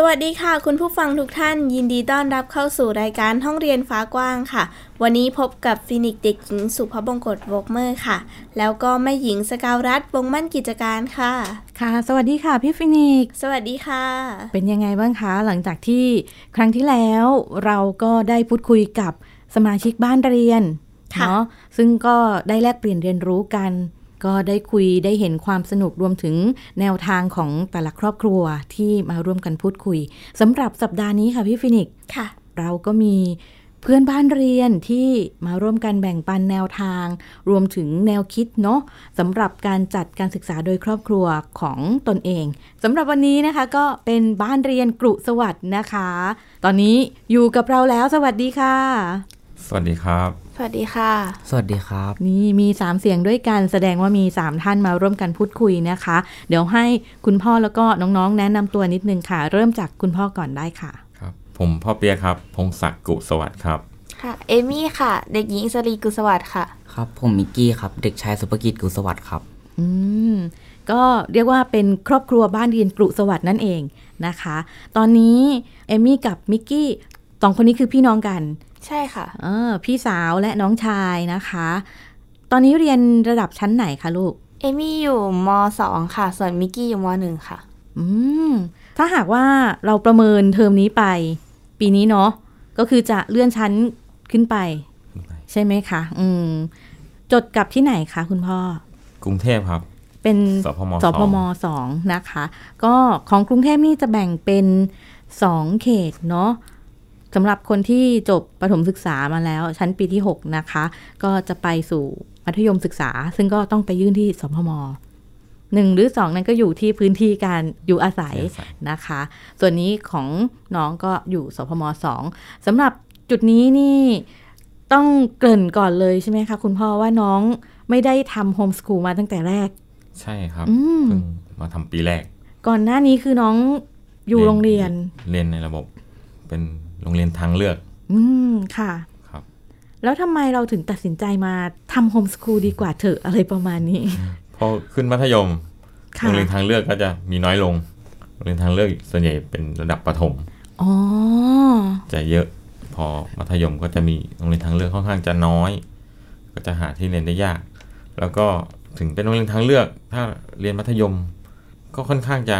สวัสดีค่ะ คุณผู้ฟังทุกท่าน ยินดีต้อนรับเข้าสู่รายการห้องเรียนฟ้ากว้างค่ะ วันนี้พบกับฟินิกซ์เด็กหญิงสุภบงกตวกเมอร์ค่ะ แล้วก็แม่หญิงสกาวรัฐวงมั่นกิจการค่ะ ค่ะ สวัสดีค่ะพี่ฟินิกซ์สวัสดีค่ะ เป็นยังไงบ้างคะหลังจากที่ครั้งที่แล้วเราก็ได้พูดคุยกับสมาชิกบ้านเรียนค่ะเนาะซึ่งก็ได้แลกเปลี่ยนเรียนรู้กัน ก็ได้คุยได้เห็นความสนุกรวมถึงแนวทางของแต่ละครอบครัวที่มาร่วมกันพูดคุยสำหรับสัปดาห์นี้ค่ะพี่ฟินิกซ์ค่ะ เราก็มีเพื่อนบ้านเรียนที่มาร่วมกันแบ่งปันแนวทาง รวมถึงแนวคิดเนาะสำหรับการจัดการศึกษาโดยครอบครัวของตนเองสำหรับวันนี้นะคะ ก็เป็นบ้านเรียนกรุสวัสดิ์นะคะ ตอนนี้อยู่กับเราแล้ว สวัสดีค่ะ สวัสดีครับ สวัสดีค่ะ สวัสดีครับ นี่มี3เสียงด้วยกันแสดงว่ามี3ท่านมาร่วมกันพูดคุยนะคะ เดี๋ยวให้คุณพ่อแล้วก็น้องๆ แนะนำตัวนิดนึงค่ะ เริ่มจากคุณพ่อก่อนได้ค่ะ ครับ ผมพ่อเปียครับ พงศักดิ์กุสวัสดิ์ครับ ค่ะ เอมี่ค่ะ เด็กหญิงสรีกุลสวัสดิ์ค่ะ ครับ ผมมิกกี้ครับ เด็กชายสุภกิจกุลสวัสดิ์ครับ อืม ก็เรียกว่าเป็นครอบครัวบ้านเรียนกรุสวัสดิ์นั่นเองนะคะ ตอนนี้เอมี่กับมิกกี้สองคนนี้คือพี่น้องกัน ใช่ค่ะเออพี่สาวและน้องชายนะคะ ตอนนี้เรียนระดับชั้นไหนคะลูก เอมี่อยู่มสองค่ะ ส่วนมิกกี้อยู่มหนึ่งค่ะ อืม ถ้าหากว่าเราประเมินเทอมนี้ไป ปีนี้เนาะก็คือจะเลื่อนชั้นขึ้นไป ใช่ไหมคะ อืม จดกับที่ไหนคะคุณพ่อ กรุงเทพครับ เป็นสพมสพมสองสองนะคะ ก็ของกรุงเทพนี่จะแบ่งเป็นสองเขตเนาะ สำหรับคนที่จบประถมศึกษามาแล้ว ชั้นปีที่ 6 นะคะ ก็จะไปสู่มัธยมศึกษา ซึ่งก็ต้องไปยื่นที่สพมหนึ่งหรือสองนั้นก็อยู่ที่พื้นที่การอยู่อาศัยอาศัยนะคะ ส่วนนี้ของน้องก็อยู่สพมสองสำหรับจุดนี้นี่ต้องเกริ่นก่อนเลยใช่ไหมคะคุณพ่อว่าน้องไม่ได้ทำโฮมสคูลมาตั้งแต่แรก ใช่ครับอืมเพิ่งมาทำปีแรก ก่อนหน้านี้คือน้องอยู่โรงเรียน เรียนในระบบเป็นโรงเรียนทางเลือก อืมค่ะครับ แล้วทำไมเราถึงตัดสินใจมาทำโฮมสคูลดีกว่าเถอะอะไรประมาณนี้ พอขึ้นมัธยมค่ะโรงเรียนทางเลือกก็จะมีน้อยลงโรงเรียนทางเลือกส่วนใหญ่เป็นระดับประถมอ๋อจะเยอะพอมัธยมก็จะมีโรงเรียนทางเลือกค่อนข้างจะน้อย ก็จะหาที่เรียนได้ยาก แล้วก็ถึงเป็นโรงเรียนทางเลือก ถ้าเรียนมัธยม ก็ค่อนข้างจะ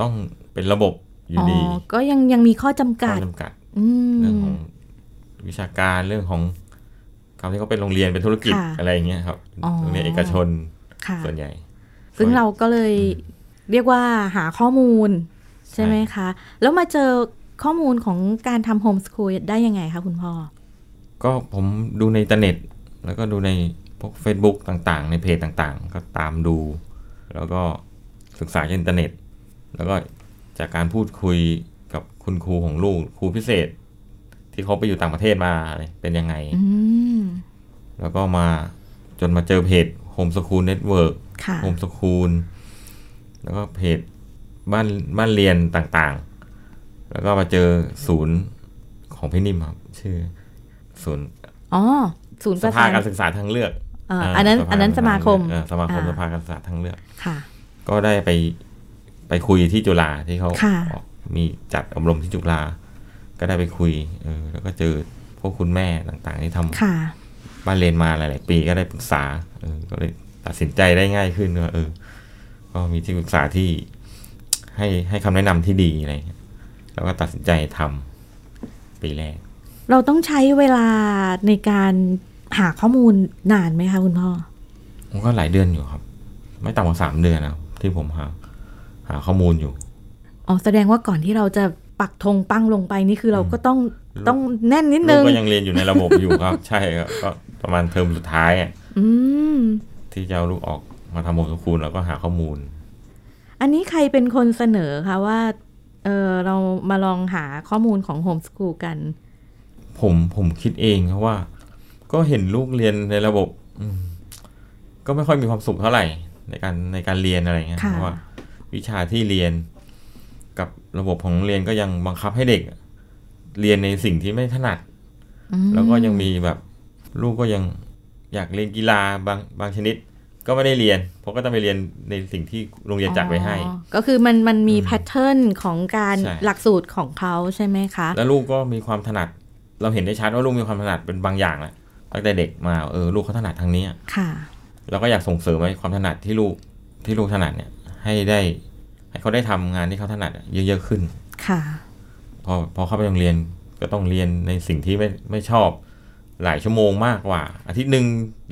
ต้องเป็นระบบอยู่อ๋อดีก็ยังยังมีข้อจำข้กัอดจำกัดอื เรื่องมของวิชาการเรื่องของคำที่เขาเป็นโรงเรียนเป็นธุรกิจค่ะอะไรอย่างเงี้ยครับอ๋อโรงเรียนเอกชนค่ะส่วนใหญ่ ซึ่งเราก็เลยเรียกว่าหาข้อมูล ใช่ไหมคะ แล้วมาเจอข้อมูลของการทำโฮมสคูลได้ยังไงคะคุณพ่อ ก็ผมดูในอินเทอร์เน็ต แล้วก็ดูในพวก Facebook ต่างๆ ในเพจต่างๆ ก็ตามดู แล้วก็ศึกษาจากอินเทอร์เน็ต แล้วก็จากการพูดคุยกับ คุณครูของลูกครูพิเศษ ที่เขาไปอยู่ต่างประเทศมาอะไรเป็นยังไงอืมแล้วก็มาจนมาเจอเพจ Home School Network ค่ะ home school แล้วก็เพจบ้านบ้านเรียนต่างๆ แล้วก็มาเจอศูนย์ของพี่นิ่มครับ ชื่อ ศูนย์อ๋อศูนย์สประภาสานการศึกษาทางเลือกอ่าาอันนั้นสภอันนั้นสมาคมเออสมาคมอ่าสภาการศึกษาทางเลือกค่ะ ก็ได้ไปไปคุยที่จุฬาที่เขาค่ะออก มีจัดอบรมที่จุฬาก็ได้ไปคุยเออแล้วก็เจอพวกคุณแม่ต่างๆ ที่ทำค่ะบ้านเรียนมาหลาย ๆ ปีก็ได้ปรึกษาเออก็เลยตัดสินใจได้ง่ายขึ้นว่าเออ ก็มีที่ปรึกษาที่ให้ให้คำแนะนำที่ดีอะไรเงี้ยแล้วก็ตัดสินใจทำปีแรก เราต้องใช้เวลาในการหาข้อมูลนานไหมคะคุณพ่อผมก็หลายเดือนอยู่ครับ ไม่ต่ำกว่าสามเดือนนะที่ผมหา หาข้อมูลอยู่ อ๋อแสดงว่าก่อนที่เราจะปักธงปั้งลงไปนี่คือเราก็ต้องต้องแน่นนิดลูนึกงก็ยังเรียนอยู่ในระบบอยู่ครับ ใช่ครับก็ประมาณเทอมสุดท้ายอะอืมที่จะเอาลูกออกมาทำโมสคูลแล้วก็หาข้อมูล อันนี้ใครเป็นคนเสนอคะว่าเออเรามาลองหาข้อมูลของโฮมส o ูลกัน ผมผมคิดเองเพราะว่า ก็เห็นลูกเรียนในระบบอืมก็ไม่ค่อยมีความสุขเท่าไหร่ในการในการเรียนอะไรเงี้ยค่ะเพราะว่า วิชาที่เรียน กับระบบของโรงเรียนก็ยังบังคับให้เด็ก เรียนในสิ่งที่ไม่ถนัดอืมแล้วก็ยังมีแบบลูกก็ยังอยากเรียนกีฬาบางบางชนิด ก็ไม่ได้เรียน เพราะก็ต้องไปเรียนในสิ่งที่โรงเรียนจัดไว้ให้อ๋อก็คือมันมันมีอืมแพทเทิร์นของการใช่หลักสูตรของเขาใช่ไหมคะ แล้วลูกก็มีความถนัด เราเห็นได้ชัดว่าลูกมีความถนัดเป็นบางอย่างแหละตั้งแต่เด็กมาเออลูกเขาถนัดทางนี้อะค่ะเราก็อยากส่งเสริมไว้ความถนัดที่ลูกที่ลูกถนัดเนี่ยให้ได้ ให้เขาได้ทำงานที่เขาถนัดอะเยอะๆขึ้น ค่ะ พอพอเข้าไปโรงเรียนก็ต้องเรียนในสิ่งที่ไม่ไม่ชอบ หลายชั่วโมงมากกว่า อาทิตย์หนึ่ง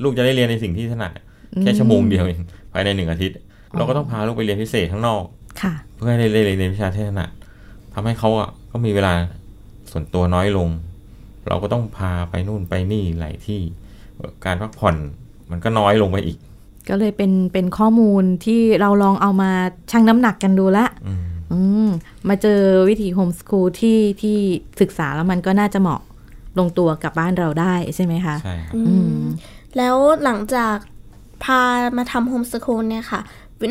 ลูกจะได้เรียนในสิ่งที่ถนัดอะแค่ชั่วโมงเดียวเองภายในหนึ่งอาทิตย์ เราก็ต้องพาลูกไปเรียนพิเศษข้างนอกค่ะ เพื่อให้ได้เรียนในวิชาที่ถนัดทำให้เขาอะก็มีเวลาส่วนตัวน้อยลง เราก็ต้องพาไปนู่นไปนี่หลายที่ การพักผ่อนมันก็น้อยลงไปอีก ก็เลยเป็นเป็นข้อมูลที่เราลองเอามาชั่งน้ำหนักกันดูละอืมอืมมาเจอวิธีโฮมส o ูลที่ที่ศึกษาแล้วมันก็น่าจะเหมาะลงตัวกับบ้านเราได้ใช่ไหมคะ ใช่ครับอืมแล้วหลังจากพามาทำโฮมส o ูลเนี่ยค่ะ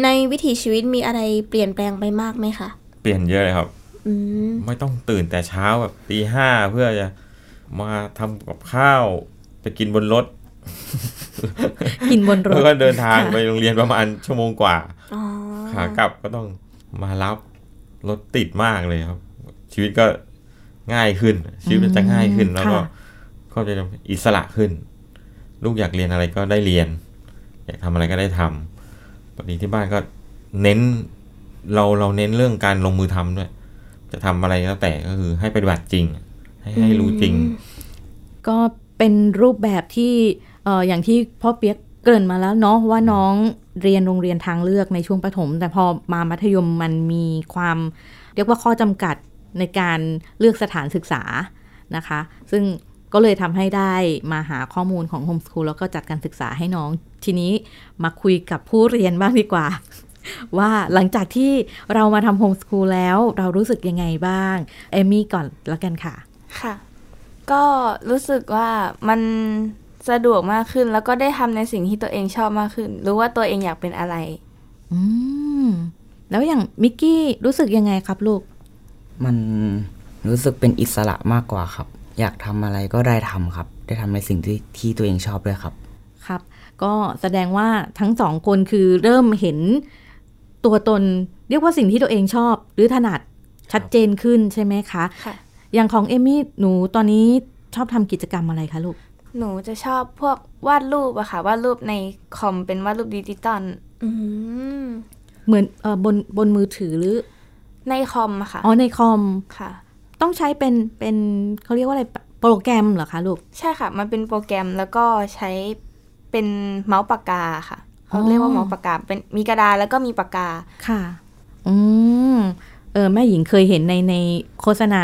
ในวิถีชีวิตมีอะไรเปลี่ยนแปลงไปมากไหมคะ เปลี่ยนเยอะเลยครับอืมไม่ต้องตื่นแต่เช้าแบบตีห้าเพื่อจะมาทำกับข้าว ไปกินบนรถ กินบนรแล้วถก็เดินทางไปโรงเรียนประมาณชั่วโมงกว่าอ๋อขากลับก็ต้องมารับรถติดมากเลยครับ ชีวิตก็ง่ายขึ้น ชีวิตมันจะง่ายขึ้นแล้วก็ค่ะก็จะอิสระขึ้น ลูกอยากเรียนอะไรก็ได้เรียน อยากทำอะไรก็ได้ทำปกติที่บ้านก็เน้นเราเราเน้นเรื่องการลงมือทำด้วย จะทำอะไรก็แต่ก็คือให้ปฏิบัติจริง ให้ให้รู้จริง ก็เป็นรูปแบบที่เอ่ออย่างที่พ่อเปียกเกริ่นมาแล้วเนาะว่าน้องเรียนโรงเรียนทางเลือกในช่วงประถม แต่พอมามัธยมมันมีความ เรียกว่าข้อจำกัดในการเลือกสถานศึกษานะคะ ซึ่งก็เลยทำให้ได้มาหาข้อมูลของโฮมส o ูลแล้วก็จัดการศึกษาให้น้อง ทีนี้มาคุยกับผู้เรียนบ้างดีกว่า ว่าหลังจากที่เรามาทำโฮมส o ูลแล้วเรารู้สึกยังไงบ้างเอมี่ก่อนแล้วกันค่ะ ค่ะ ก็รู้สึกว่ามัน สะดวกมากขึ้น แล้วก็ได้ทำในสิ่งที่ตัวเองชอบมากขึ้น รู้ว่าตัวเองอยากเป็นอะไร อืมแล้วอย่างมิกกี้รู้สึกยังไงครับลูก มันรู้สึกเป็นอิสระมากกว่าครับ อยากทำอะไรก็ได้ทำครับ ได้ทำในสิ่งที่ที่ตัวเองชอบด้วยครับ ครับ ก็แสดงว่าทั้งสองคนคือเริ่มเห็นตัวตนเรียกว่าสิ่งที่ตัวเองชอบ หรือถนัดชัดเจนขึ้นใช่ไหมคะค่ะอย่างของเอมี่หนูตอนนี้ชอบทำกิจกรรมอะไรคะลูก หนูจะชอบพวกวาดรูปอะค่ะ วาดรูปในคอมเป็นวาดรูปดิจิตอลอืมเหมือนเออบนบนมือถือหรือ ในคอมอะค่ะ อ๋อในคอมค่ะ ต้องใช้เป็นเป็นเขาเรียกว่าอะไรโปรแกรมเหรอคะลูก ใช่ค่ะ มันเป็นโปรแกรมแล้วก็ใช้เป็นเมาส์ปากกาค่ะอ๋อเขาเรียกว่าเมาส์ปากกาเป็นมีกระดาษแล้วก็มีปากกาค่ะ อืม เออแม่หญิงเคยเห็นในในโฆษณา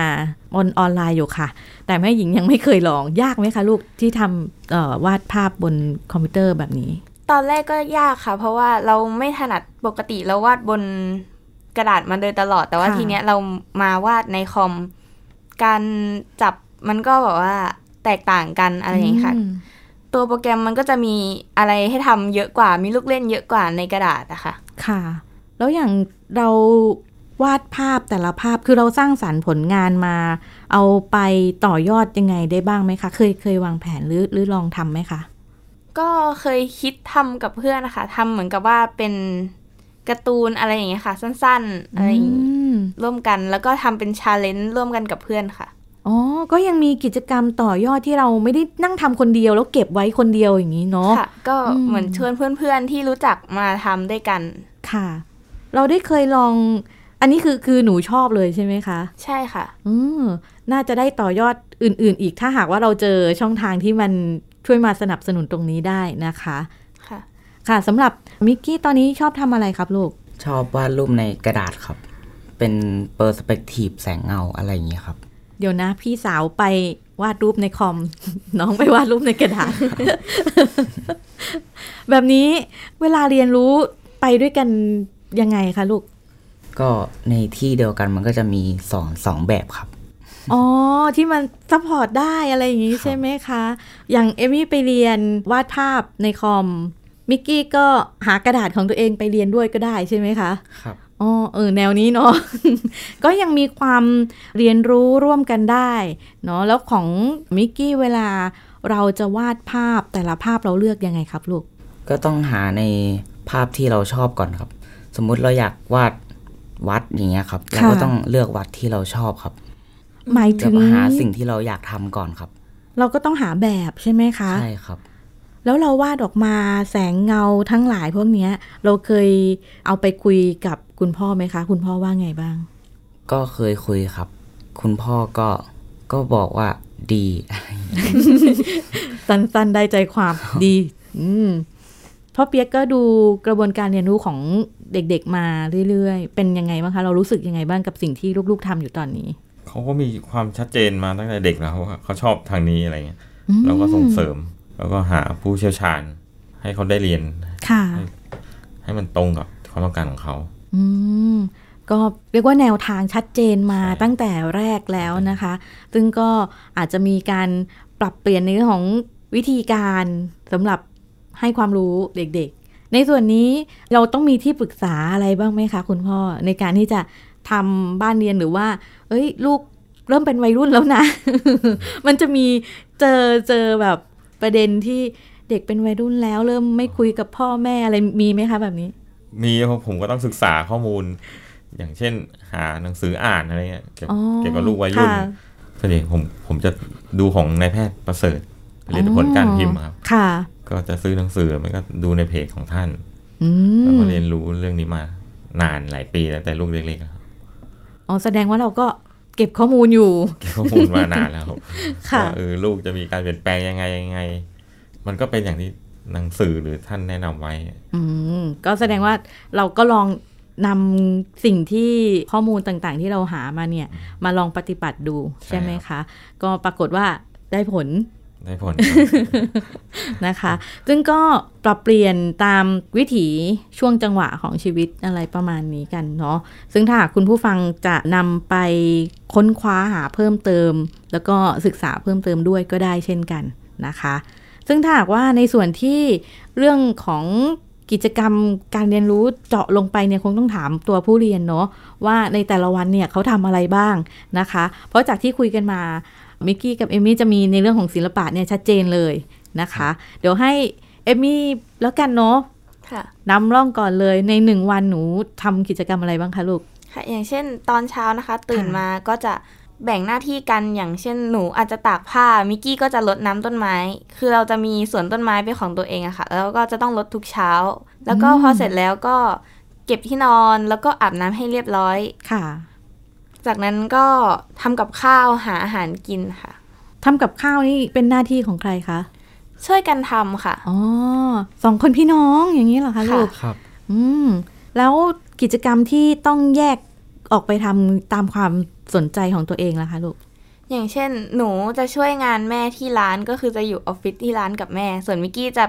ออนออนไลน์อยู่ค่ะ แต่แม่หญิงยังไม่เคยลองยากไหมคะลูกที่ทำเอ่อวาดภาพบนคอมพิวเตอร์แบบนี้ ตอนแรกก็ยากค่ะ เพราะว่าเราไม่ถนัดปกติเราวาดบนกระดาษมาโดยตลอดแต่ว่าค่ะทีเนี้ยเรามาวาดในคอมการจับมันก็แบบว่าแตกต่างกันอะไรอย่างนี้ยค่ะอืมตัวโปรแกรมมันก็จะมีอะไรให้ทำเยอะกว่า มีลูกเล่นเยอะกว่าในกระดาษอะค่ะค่ะ แล้วอย่างเรา วาดภาพแต่ละภาพคือเราสร้างสรรค์ผลงานมา เอาไปต่อยอดยังไงได้บ้างไหมคะ เคยเคยวางแผนหรือหรือลองทำไหมคะก็เคยคิดทำกับเพื่อนนะคะทำเหมือนกับว่าเป็นการ์ตูนอะไรอย่างเงี้ยค่ะ สั้นๆอะไรอย่างงี้อืมร่วมกันแล้วก็ทำเป็นชาเลนจ์ร่วมกันกับเพื่อนค่ะอ๋อก็ยังมีกิจกรรมต่อยอดที่เราไม่ได้นั่งทำคนเดียวแล้วเก็บไว้คนเดียวอย่างนี้เนาะค่ะ ก็อืมเหมือนชวนเพื่อนๆที่รู้จักมาทำด้วยกันค่ะ เราได้เคยลอง อันนี้คือคือหนูชอบเลยใช่ไหมคะ ใช่ค่ะ อืมน่าจะได้ต่อยอดอื่น ๆ อีกถ้าหากว่าเราเจอช่องทางที่มันช่วยมาสนับสนุนตรงนี้ได้นะคะค่ะ ค่ะสำหรับมิกกี้ตอนนี้ชอบทำอะไรครับลูก ชอบวาดรูปในกระดาษครับ เป็น perspective แสงเงาอะไรอย่างเงี้ยครับ เดี๋ยวนะพี่สาวไปวาดรูปในคอม น้องไปวาดรูปในกระดาษ แบบนี้เวลาเรียนรู้ไปด้วยกันยังไงคะลูก ก็ในที่เดียวกันมันก็จะมีสอนสองแบบครับ อ๋อ ที่มัน support ได้อะไรอย่างนี้ใช่ไหมคะ อย่างเอมี่ไปเรียนวาดภาพในคอม มิกกี้ก็หากระดาษของตัวเองไปเรียนด้วยก็ได้ใช่ไหมคะ ครับอ๋อเออแนวนี้เนาะก็ยังมีความเรียนรู้ร่วมกันได้เนาะแล้วของมิกกี้เวลาเราจะวาดภาพแต่ละภาพเราเลือกยังไงครับลูก ก็ต้องหาในภาพที่เราชอบก่อนครับ สมมุติเราอยากวาด วัดอย่างเงี้ยครับเราก็ค่ะต้องเลือกวัดที่เราชอบครับ หมายแล้ถึวงก็หาสิ่งที่เราอยากทำก่อนครับ เราก็ต้องหาแบบใช่ไหมคะใช่ครับ แล้วเราวาดออกมาแสงเงาทั้งหลายพวกเนี้ย เราเคยเอาไปคุยกับคุณพ่อไหมคะ คุณพ่อว่าไงบ้าง ก็เคยคุยครับ คุณพ่อก็ก็บอกว่าดีสั้นๆได้ใจความดี อืมพ่อเปียกก็ดูกระบวนการเรียนรู้ของ เด็กๆมาเรื่อยๆ เป็นยังไงบ้างคะ เรารู้สึกยังไงบ้างกับสิ่งที่ลูกๆทำอยู่ตอนนี้ เขาก็มีความชัดเจนมาตั้งแต่เด็กแล้วว่าเขาชอบทางนี้อะไรเงี้ยอืมเราก็ส่งเสริม แล้วก็หาผู้เชี่ยวชาญ ให้เขาได้เรียนค่ะให้มันตรงกับความต้องการของเขา อืมก็เรียกว่าแนวทางชัดเจนมาใช่ตั้งแต่แรกแล้วนะคะ ซึ่งก็อาจจะมีการปรับเปลี่ยนในเรื่องของวิธีการสำหรับให้ความรู้เด็กๆ ในส่วนนี้เราต้องมีที่ปรึกษาอะไรบ้างไหมคะ คุณพ่อในการที่จะทำบ้านเรียนหรือว่า เอ้ย ลูกเริ่มเป็นวัยรุ่นแล้วนะ มันจะมีเจอเจอแบบประเด็นที่เด็กเป็นวัยรุ่นแล้ว เริ่มไม่คุยกับพ่อแม่อะไรมีไหมคะแบบนี้ มีครับผมก็ต้องศึกษาข้อมูล อย่างเช่น หาหนังสืออ่านอะไรเงี้ยเกี่ยวอ๋อเกี่ยวกับลูกวัยรุ่นค่ะส่วนใหญ่ผมผมจะดูของนายแพทย์ประเสริฐเรียนผลการพิมพ์ครับค่ะ ก็จะซื้อหนังสือไม่ก็ดูในเพจของท่านอืแล้วมก็เรียนรู้เรื่องนี้มานานหลายปีแล้วแต่ลูกเล็กๆอะครับอ๋อแสดงว่าเราก็เก็บข้อมูลอยู่ เก็บข้อมูลมานานแล้วครับค่ะว่าเออลูกจะมีการเปลี่ยนแปลงยังไงยังไง มันก็เป็นอย่างที่หนังสือหรือท่านแนะนำไว้ อืมก็แสดงว่าเราก็ลองนำสิ่งที่ข้อมูลต่างๆ ที่เราหามาเนี่ย มาลองปฏิบัติดูใช่ใช่ไหมคะ ก็ปรากฏว่าได้ผล ได้ผลนะคะ ซึ่งก็ปรับเปลี่ยนตามวิถีช่วงจังหวะของชีวิตอะไรประมาณนี้กันเนาะซึ่งถ้าคุณผู้ฟังจะนำไปค้นคว้าหาเพิ่มเติม แล้วก็ศึกษาเพิ่มเติมด้วยก็ได้เช่นกันนะคะ ซึ่งถ้าหากว่าในส่วนที่เรื่องของกิจกรรมการเรียนรู้เจาะลงไปเนี่ยคงต้องถามตัวผู้เรียนเนาะว่าในแต่ละวันเนี่ยเขาทำอะไรบ้างนะคะ เพราะจากที่คุยกันมา มิกกี้กับเอมี่จะมีในเรื่องของศิลปะเนี่ยชัดเจนเลยนะคะ เดี๋ยวให้เอมี่แล้วกันเนาะค่ะนำร่องก่อนเลยในหนึ่งวันหนูทำกิจกรรมอะไรบ้างคะลูกค่ะอย่างเช่นตอนเช้านะคะ ตื่นค่ะมาก็จะแบ่งหน้าที่กันอย่างเช่นหนูอาจจะตากผ้ามิกกี้ก็จะรดน้ำต้นไม้ คือเราจะมีสวนต้นไม้เป็นของตัวเองอะค่ะ แล้วก็จะต้องรดทุกเช้า แล้วก็พอเสร็จแล้วก็เก็บที่นอนแล้วก็อาบน้ำให้เรียบร้อยค่ะ จากนั้นก็ทำกับข้าวหาอาหารกินค่ะทำกับข้าวนี่เป็นหน้าที่ของใครคะช่วยกันทำค่ะ อ๋อ สองคนพี่น้องอย่างนี้เหรอคะค่ะลูก ครับ อืม แล้วกิจกรรมที่ต้องแยกออกไปทำตามความสนใจของตัวเองล่ะคะลูก อย่างเช่น หนูจะช่วยงานแม่ที่ร้านก็คือจะอยู่ออฟฟิศที่ร้านกับแม่ ส่วนมิกกี้จะ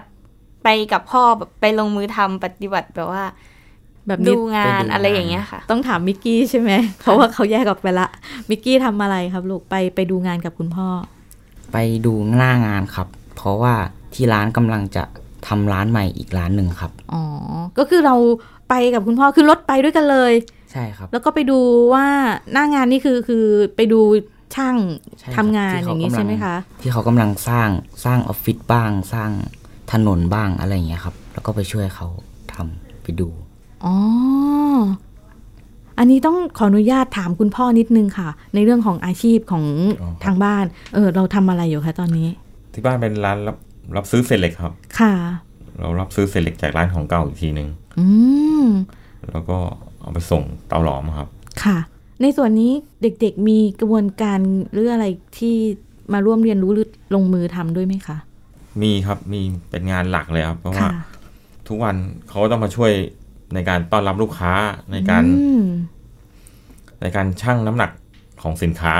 ไปกับพ่อแบบไปลงมือทำปฏิบัติแบบว่า แบบนี้ดูงานไปดูงานอะไรอย่างเงี้ยค่ะ ต้องถามมิกกี้ใช่ไหมเพราะว่าเขาแยกออกไปละมิกกี้ทำอะไรครับลูกไปไปดูงานกับคุณพ่อ ไปดูหน้างานครับ เพราะว่าที่ร้านกำลังจะทำร้านใหม่อีกร้านหนึ่งครับอ๋อก็คือเราไปกับคุณพ่อคือรถไปด้วยกันเลย ใช่ครับ แล้วก็ไปดูว่าหน้างานนี่คือคือไปดูช่างใช่ครับทำงานที่อเขาย่างนี้กำลังใช่ไหมคะ ที่เขากำลังสร้างสร้างออฟฟิศบ้าง สร้างถนนบ้างอะไรอย่างเงี้ยครับ แล้วก็ไปช่วยเขาทำไปดู อ๋อ อันนี้ต้องขออนุญาตถามคุณพ่อนิดนึงค่ะ ในเรื่องของอาชีพของอ๋อทางบ้าน เออ เราทำอะไรอยู่คะตอนนี้ ที่บ้านเป็นร้านรับรับซื้อเศษเหล็กครับ ค่ะ เรารับซื้อเศษเหล็กจากร้านของเก่าอีกทีหนึ่งอืมแล้วก็เอาไปส่งเตาหลอมครับ ค่ะ ในส่วนนี้เด็กๆมีกระบวนการหรืออะไรที่มาร่วมเรียนรู้หรือลงมือทำด้วยไหมคะ มีครับมีเป็นงานหลักเลยครับ เพราะว่าค่ะทุกวันเขาก็ต้องมาช่วย ในการต้อนรับลูกค้าในการอืมในการชั่งน้ำหนักของสินค้า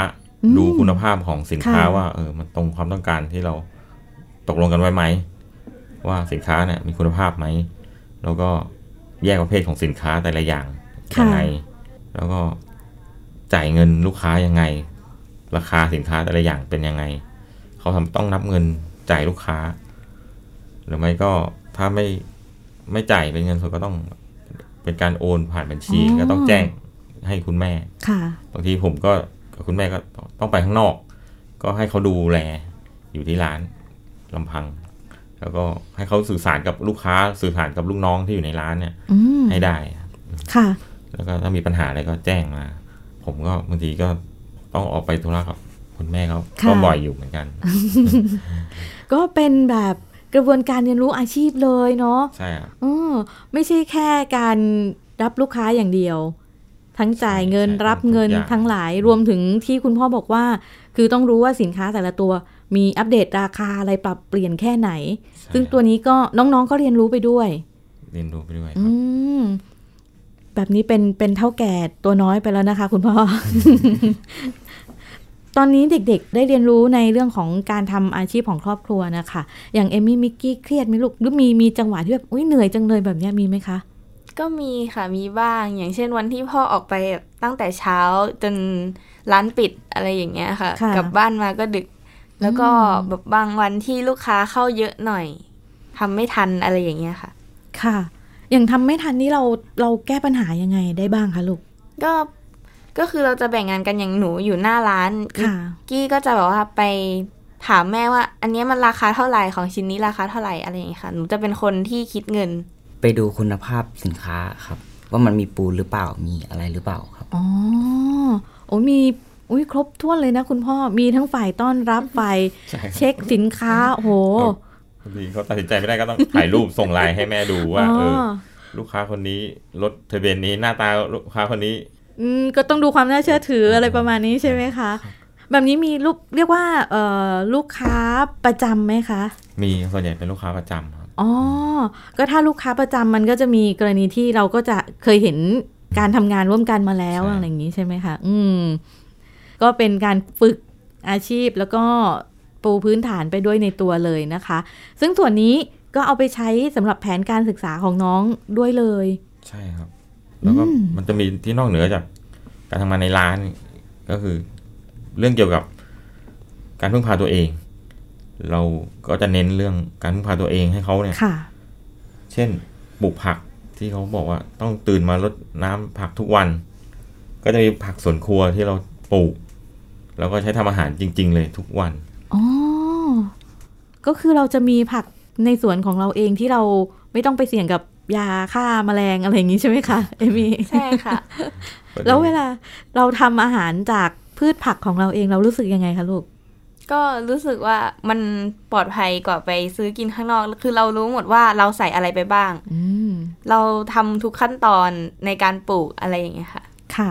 อืมดูคุณภาพของสินค้าค่ะว่าเออมันตรงความต้องการที่เราตกลงกันไว้ไหม ว่าสินค้าเนี่ยมีคุณภาพไหม แล้วก็แยกประเภทของสินค้าแต่ละอย่างยังไง แล้วก็จ่ายเงินลูกค้ายังไง ราคาสินค้าแต่ละอย่างเป็นยังไง เขาทำต้องนับเงินจ่ายลูกค้า หรือไม่ก็ถ้าไม่ไม่จ่ายเป็นเงินสดก็ต้อง เป็นการโอนผ่านบัญชีอ๋อก็ต้องแจ้งให้คุณแม่ค่ะบางทีผมก็กับคุณแม่ก็ต้องไปข้างนอก ก็ให้เขาดูแลอยู่ที่ร้านลำพัง แล้วก็ให้เขาสื่อสารกับลูกค้าสื่อสารกับลูกน้องที่อยู่ในร้านเนี่ยอืมให้ได้ค่ะ แล้วก็ถ้ามีปัญหาอะไรก็แจ้งมา ผมก็บางทีก็ต้องออกไปธุระกับคุณแม่เขาค่ะก็บ่อยอยู่เหมือนกัน ก็เป็นแบบ กระบวนการเรียนรู้อาชีพเลยเนาะใช่ครับเออไม่ใช่แค่การรับลูกค้าอย่างเดียว ทั้งจ่ายเงินใช่รับเงินทุกอย่างทั้งหลายรวมถึงที่คุณพ่อบอกว่า คือต้องรู้ว่าสินค้าแต่ละตัวมีอัปเดตราคาอะไรปรับเปลี่ยนแค่ไหนใช่ซึ่งตัวนี้ก็น้องๆก็เรียนรู้ไปด้วย เรียนรู้ไปด้วยคอืรับมแบบนี้เป็นเป็นเท่าแก่ตัวน้อยไปแล้วนะคะ คุณพ่อ ตอนนี้เด็กๆ ได้เรียนรู้ในเรื่องของการทำอาชีพของครอบครัวนะคะ อย่างเอมมี่มิกกี้เครียดไหมลูกหรือมีมีจังหวะที่แบบอุ้ยเหนื่อยจังเลยแบบเนี้ยมีไหมคะ ก็มีค่ะมีบ้างอย่างเช่นวันที่พ่อออกไปแบบตั้งแต่เช้าจนร้านปิดอะไรอย่างเงี้ยค่ะค่ะกลับบ้านมาก็ดึก แล้วก็อืมแบบบางวันที่ลูกค้าเข้าเยอะหน่อยทำไม่ทันอะไรอย่างเงี้ยค่ะ ค่ะ อย่างทำไม่ทันนี่เราเราแก้ปัญหายังไงได้บ้างคะลูกก็ ก็คือเราจะแบ่งงานกันอย่างหนูอยู่หน้าร้านค่ะกี้ก็จะแบบว่าไปถามแม่ว่า อันเนี้ยมันราคาเท่าไหร่ของชิ้นนี้ราคาเท่าไหร่อะไรอย่างเงี้ยค่ะ หนูจะเป็นคนที่คิดเงิน ไปดูคุณภาพสินค้าครับ ว่ามันมีปูนหรือเปล่ามีอะไรหรือเปล่าครับอ๋อโอ้มีอุ้ยครบถ้วนเลยนะคุณพ่อมีทั้งฝ่ายต้อนรับฝ่ายใช่ครับเช็คสินค้าโอ้โหบางทีเขาตัดสินใจไม่ได้ก็ต้องถ่ายรูปส่งไลน์ให้แม่ดูว่าอ๋อเออลูกค้าคนนี้รถทะเบียนนี้หน้าตาลูกค้าคนนี้อืม ก็ต้องดูความน่าเชื่อถืออะไรประมาณนี้ใช่ไหมคะ แบบนี้มีลูกเรียกว่าเอ่อลูกค้าประจำไหมคะ มีส่วนใหญ่เป็นลูกค้าประจำครับอ๋อก็ถ้าลูกค้าประจำมันก็จะมีกรณีที่เราก็จะเคยเห็นการทำงานร่วมกันมาแล้วอะไรอย่างนี้ใช่ไหมคะ อืม ก็เป็นการฝึกอาชีพแล้วก็ปูพื้นฐานไปด้วยในตัวเลยนะคะ ซึ่งส่วนนี้ก็เอาไปใช้สำหรับแผนการศึกษาของน้องด้วยเลย ใช่ครับ แล้วก็อืมมันจะมีที่นอกเหนือจาก การทำงานในร้านก็คือ เรื่องเกี่ยวกับการพึ่งพาตัวเอง เราก็จะเน้นเรื่องการพึ่งพาตัวเองให้เขาเนี่ยค่ะเช่นปลูกผักที่เขาบอกว่าต้องตื่นมารดน้ำผักทุกวัน ก็จะมีผักสวนครัวที่เราปลูก แล้วก็ใช้ทำอาหารจริง ๆ เลยทุกวันอ๋อก็คือเราจะมีผักในสวนของเราเองที่เราไม่ต้องไปเสี่ยงกับ ยาฆ่าแมลงอะไรอย่างนี้ใช่ไหมคะเอมี่ใช่ค่ะ แล้วเวลาเราทำอาหารจากพืชผักของเราเองเรารู้สึกยังไงคะลูก ก็รู้สึกว่ามันปลอดภัยกว่าไปซื้อกินข้างนอก คือเรารู้หมดว่าเราใส่อะไรไปบ้างอืมเราทำทุกขั้นตอนในการปลูกอะไรอย่างเงี้ยค่ะ ค่ะ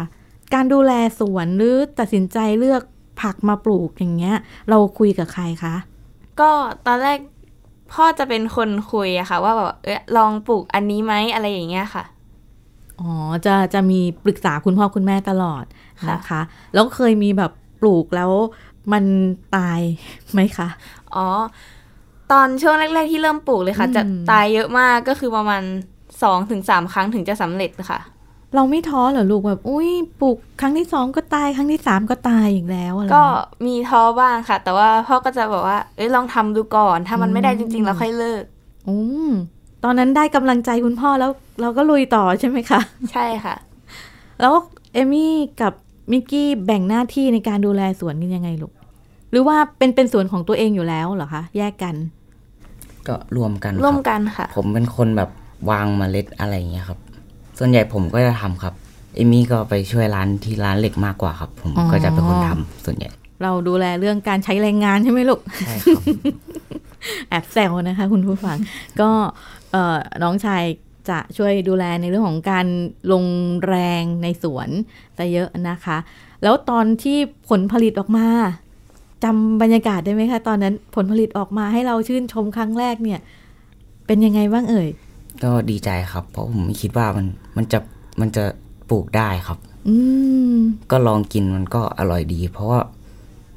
การดูแลสวนหรือตัดสินใจเลือกผักมาปลูกอย่างเงี้ย เราคุยกับใครคะก็ตอนแรก พ่อจะเป็นคนคุยอะค่ะ ว่าแบบเออลองปลูกอันนี้ไหมอะไรอย่างเงี้ยค่ะอ๋อจะจะมีปรึกษาคุณพ่อคุณแม่ตลอดค่ะนะคะ แล้วเคยมีแบบปลูกแล้วมันตายไหมคะอ๋อตอนช่วงแรก ๆ ที่เริ่มปลูกเลยค่ะอืมจะตายเยอะมากก็คือประมาณสองถึงสามครั้งถึงจะสำเร็จค่ะ เราไม่ท้อเหรอลูกแบบ อุ้ยปลูกครั้งที่สองก็ตายครั้งที่สามก็ตายอีกแล้วอะไรก็เงี้ยมีท้อบ้างค่ะ แต่ว่าพ่อก็จะบอกว่า เอ้ยลองทำดูก่อน ถ้ามันไม่ได้จริง ๆ เราค่อยเลิกอืมตอนนั้นได้กำลังใจคุณพ่อแล้ว เราก็ลุยต่อใช่ไหมคะใช่ค่ะ แล้วเอมี่กับมิกกี้แบ่งหน้าที่ในการดูแลสวนกันยังไงลูกหรือว่าเป็นเป็นสวนของตัวเองอยู่แล้วเหรอคะแยกกัน ก็รวมกันร่วมครับกันค่ะ ผมเป็นคนแบบวางเมล็ดอะไรอย่างเงี้ยครับ ส่วนใหญ่ผมก็จะทำครับ เอมี่ก็ไปช่วยร้านที่ร้านเหล็กมากกว่าครับ ผมอ๋อก็จะเป็นคนทำส่วนใหญ่ เราดูแลเรื่องการใช้แรงงานใช่ไหมลูกใช่ครับแอบแซวนะคะ คุณผู้ฟัง ก็เอ่อน้องชายจะช่วยดูแลในเรื่องของการลงแรงในสวนซะเยอะนะคะ แล้วตอนที่ผลผลิตออกมาจำบรรยากาศได้ไหมคะ ตอนนั้นผลผลิตออกมาให้เราชื่นชมครั้งแรกเนี่ย เป็นยังไงบ้างเอ่ย ก็ดีใจครับ เพราะผมไม่คิดว่ามันมันจะมันจะปลูกได้ครับ อืมก็ลองกินมันก็อร่อยดี เพราะว่า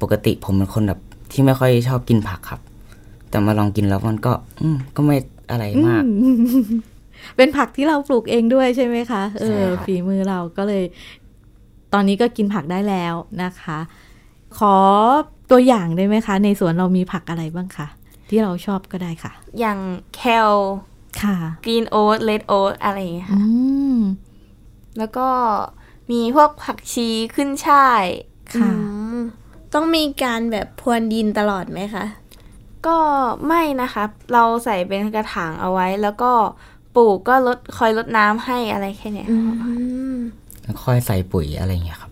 ปกติผมเป็นคนแบบที่ไม่ค่อยชอบกินผักครับ แต่มาลองกินแล้วมันก็ อืมก็ไม่อะไรมากอืมเป็นผักที่เราปลูกเองด้วยใช่ไหมคะเออใช่ครับฝีมือเราก็เลย ตอนนี้ก็กินผักได้แล้วนะคะ ขอตัวอย่างได้ไหมคะ ในสวนเรามีผักอะไรบ้างคะที่เราชอบก็ได้ค่ะ อย่างแคล ค่ะ green oat red oat อะไรอย่างเงี้ยค่ะอืมแล้วก็มีพวกผักชีขึ้นช่ายค่ะอืมต้องมีการแบบพรวนดินตลอดไหมคะ ก็ไม่นะคะ เราใส่เป็นกระถางเอาไว้ แล้วก็ปลูกก็ลดคอยลดน้ำให้อะไรแค่เนี้ยอืมแล้วค่อยใส่ปุ๋ยอะไรอย่างเงี้ยครับ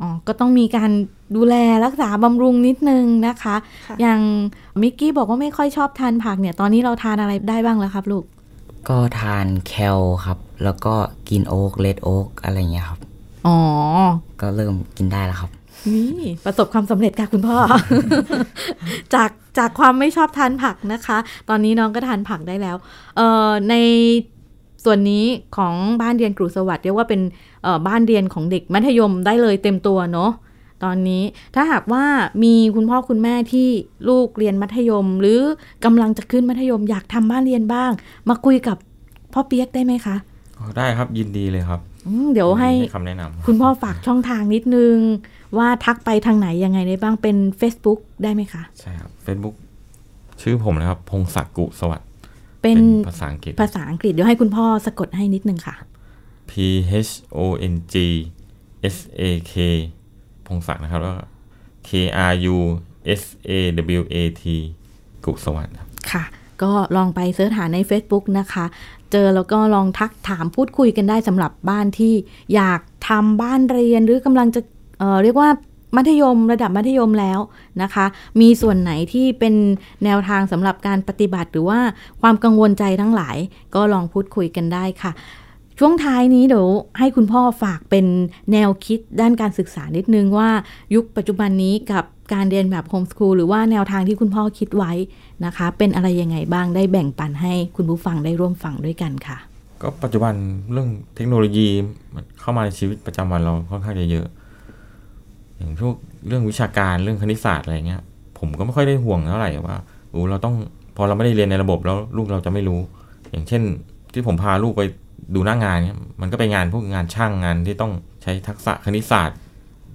อ๋อก็ต้องมีการดูแลรักษาบำรุงนิดนึงนะคะค่ะอย่างมิกกี้บอกว่าไม่ค่อยชอบทานผักเนี่ย ตอนนี้เราทานอะไรได้บ้างแล้วครับลูก ก็ทานแคลครับ แล้วก็กินโอ๊กเลดโอ๊กอะไรอย่างเงี้ยครับ อ๋อ ก็เริ่มกินได้แล้วครับ นี่ประสบความสำเร็จค่ะคุณพ่อ จากจากความไม่ชอบทานผักนะคะ ตอนนี้น้องก็ทานผักได้แล้ว เอ่อในส่วนนี้ของบ้านเรียนกรุสวัสดิ์เรียกว่าเป็นเอ่อบ้านเรียนของเด็กมัธยมได้เลยเต็มตัวเนาะ ตอนนี้ถ้าหากว่ามีคุณพ่อคุณแม่ที่ลูกเรียนมัธยม หรือกำลังจะขึ้นมัธยมอยากทำบ้านเรียนบ้าง มาคุยกับพ่อเปียกได้ไหมคะอ๋อได้ครับยินดีเลยครับอืมเดี๋ยวให้คำแนะนำคุณพ่อฝากช่องทางนิดนึง ว่าทักไปทางไหนยังไงได้บ้างเป็น Facebook ได้ไหมคะใช่ครับ Facebook ชื่อผมนะครับ พงศักดิ์กุสวัสดิ์เป็นภาษาอังกฤษภาษาอังกฤษเดี๋ยวให้คุณพ่อสะกดให้นิดนึงค่ะ P H O N G S A K พงศักดิ์นะครับ แล้วก็ K R U S A W A T กุสวัสดิ์ครับค่ะ ก็ลองไปเสิร์ชหาใน Facebook นะคะ เจอแล้วก็ลองทักถามพูดคุยกันได้สำหรับบ้านที่อยากทำบ้านเรียนหรือกำลังจะเออเรียกว่ามัธยมระดับมัธยมแล้วนะคะ มีส่วนไหนที่เป็นแนวทางสำหรับการปฏิบัติหรือว่าความกังวลใจทั้งหลาย ก็ลองพูดคุยกันได้ค่ะ ช่วงท้ายนี้เดี๋ยวให้คุณพ่อฝากเป็นแนวคิดด้านการศึกษานิดนึงว่ายุคปัจจุบันนี้กับการเรียนแบบโฮมส o ูลหรือว่าแนวทางที่คุณพ่อคิดไว้นะคะ เป็นอะไรยังไงบ้างได้แบ่งปันให้คุณผู้ฟังได้ร่วมฟังด้วยกันค่ะ ก็ปัจจุบันเรื่องเทคโนโลยีเข้ามาในชีวิตประจำวันเราค่อนข้างจะเยอะ อย่างพวกเรื่องวิชาการเรื่องคณิตศาสตร์อะไรเงี้ย ผมก็ไม่ค่อยได้ห่วงเท่าไหร่ว่าโอ้เราต้องพอเราไม่ได้เรียนในระบบแล้วลูกเราจะไม่รู้ อย่างเช่น ที่ผมพาลูกไป ดูหน้างานเนี่ยมันก็ไปงานพวกงานช่างงานที่ต้องใช้ทักษะคณิตศาสตร์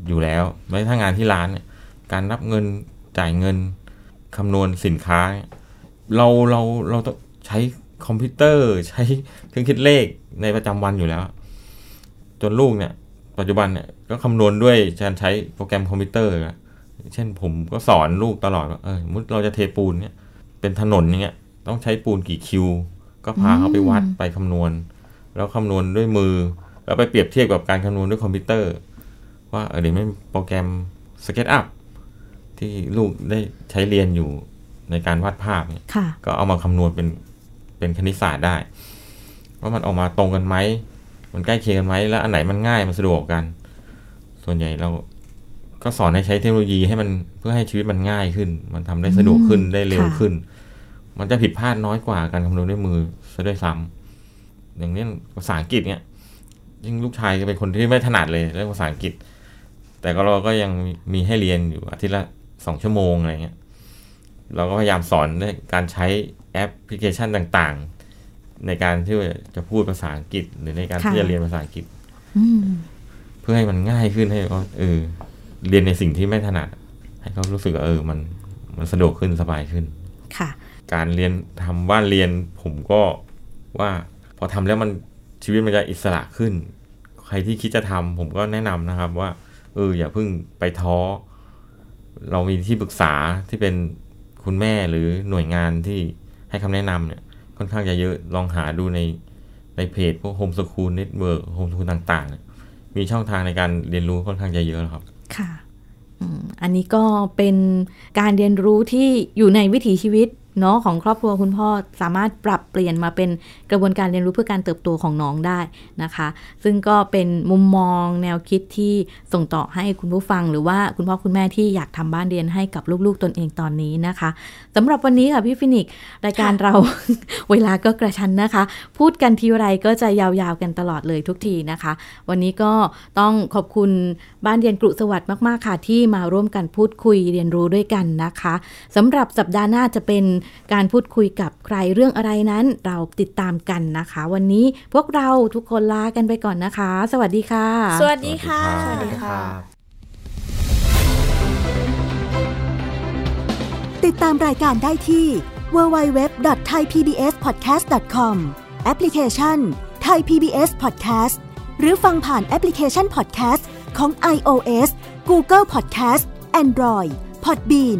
อยู่แล้ว ไม่ถ้างานที่ร้านเนี่ยการรับเงินจ่ายเงินคำนวณสินค้า เราเราเราต้องใช้คอมพิวเตอร์ใช้เครื่องคิดเลขในประจำวันอยู่แล้ว จนลูกเนี่ย ปัจจุบันเนี่ยก็คำนวณด้วยการใช้โปรแกรมคอมพิวเตอร์อะเช่นผมก็สอนลูกตลอดว่าเออมมติเราจะเทปูนเนี่ย เป็นถนนอย่างเงี้ย ต้องใช้ปูนกี่คิว ก็พาเขาไปวัดไปคำนวณ แล้วคำนวณด้วยมือ แล้วไปเปรียบเทียบกับการคำนวณด้วยคอมพิวเตอร์ ว่าเออเดี๋ยวไม่มีโปรแกรม SketchUp ที่ลูกได้ใช้เรียนอยู่ในการวาดภาพเนี่ยค่ะก็เอามาคำนวณเป็นเป็นคณิตศาสตร์ได้ว่ามันออกมาตรงกันไหมมันใกล้เคียงกันไหมแล้วอันไหนมันง่ายมันสะดวกกัน ส่วนใหญ่เราก็สอนให้ใช้เทคโนโลยีให้มันเพื่อให้ชีวิตมันง่ายขึ้น มันทำได้สะดวกขึ้นได้เร็วค่ะขึ้น มันจะผิดพลาดน้อยกว่าการคำนวณด้วยมือซะด้วยซ้ำ อย่างเนี้ยภาษาอังกฤษเนี่ยยิ่งลูกชายก็เป็นคนที่ไม่ถนัดเลยเรื่องภาษาอังกฤษ แต่ก็เราก็ยังมีให้เรียนอยู่อาทิตย์ละสองชั่วโมงอะไรเงี้ยเราก็พยายามสอนด้วยการใช้แอปพลิเคชันต่างๆ ในการที่จะพูดภาษาอังกฤษ หรือในการค่ะที่จะเรียนภาษาอังกฤษอืมเพื่อให้มันง่ายขึ้นให้เขาเออเรียนในสิ่งที่ไม่ถนัด ให้เขารู้สึกว่าเออมันมันสะดวกขึ้นสบายขึ้น ค่ะ การเรียนทำบ้านเรียนผมก็ว่าพ อทำแล้วมันชีวิตมันจะอิสระขึ้น ใครที่คิดจะทำผมก็แนะนำนะครับว่าเอออย่าเพิ่งไปท้อ เรามีที่ปรึกษาที่เป็นคุณแม่หรือหน่วยงานที่ให้คำแนะนำเนี่ยค่อนข้างจะเยอะลองหาดูในในเพจพวก Home School Network home school ต่างๆ มีช่องทางในการเรียนรู้ค่อนข้างจะเยอะแล้วครับค่ะอันนี้ก็เป็นการเรียนรู้ที่อยู่ในวิถีชีวิต เนาะของครอบครัวคุณพ่อสามารถปรับเปลี่ยนมาเป็นกระบวนการเรียนรู้เพื่อการเติบโตของน้องได้นะคะ ซึ่งก็เป็นมุมมองแนวคิดที่ส่งต่อให้คุณผู้ฟัง หรือว่าคุณพ่อคุณแม่ที่อยากทำบ้านเรียนให้กับลูกๆตนเองตอนนี้นะคะสำหรับวันนี้ค่ะพี่ฟินิกซ์รายการเราเวลาก็กระชั้นนะคะ พูดกันทีไรก็จะยาวๆกันตลอดเลยทุกทีนะคะ วันนี้ก็ต้องขอบคุณบ้านเรียนกรุสวัสดิ์มากๆค่ะที่มาร่วมกันพูดคุยเรียนรู้ด้วยกันนะคะสำหรับสัปดาห์หน้าจะเป็นการพูดคุยกับใครเรื่องอะไรนั้นเราติดตามกันนะคะ วันนี้พวกเราทุกคนลากันไปก่อนนะคะ สวัสดีค่ะ สวัสดีค่ะ สวัสดีครับติดตามรายการได้ที่ www.thaipbspodcast.com แอปพลิเคชัน Thai PBS Podcast หรือฟังผ่านแอปพลิเคชัน Podcast ของ iOS Google Podcast Android Podbean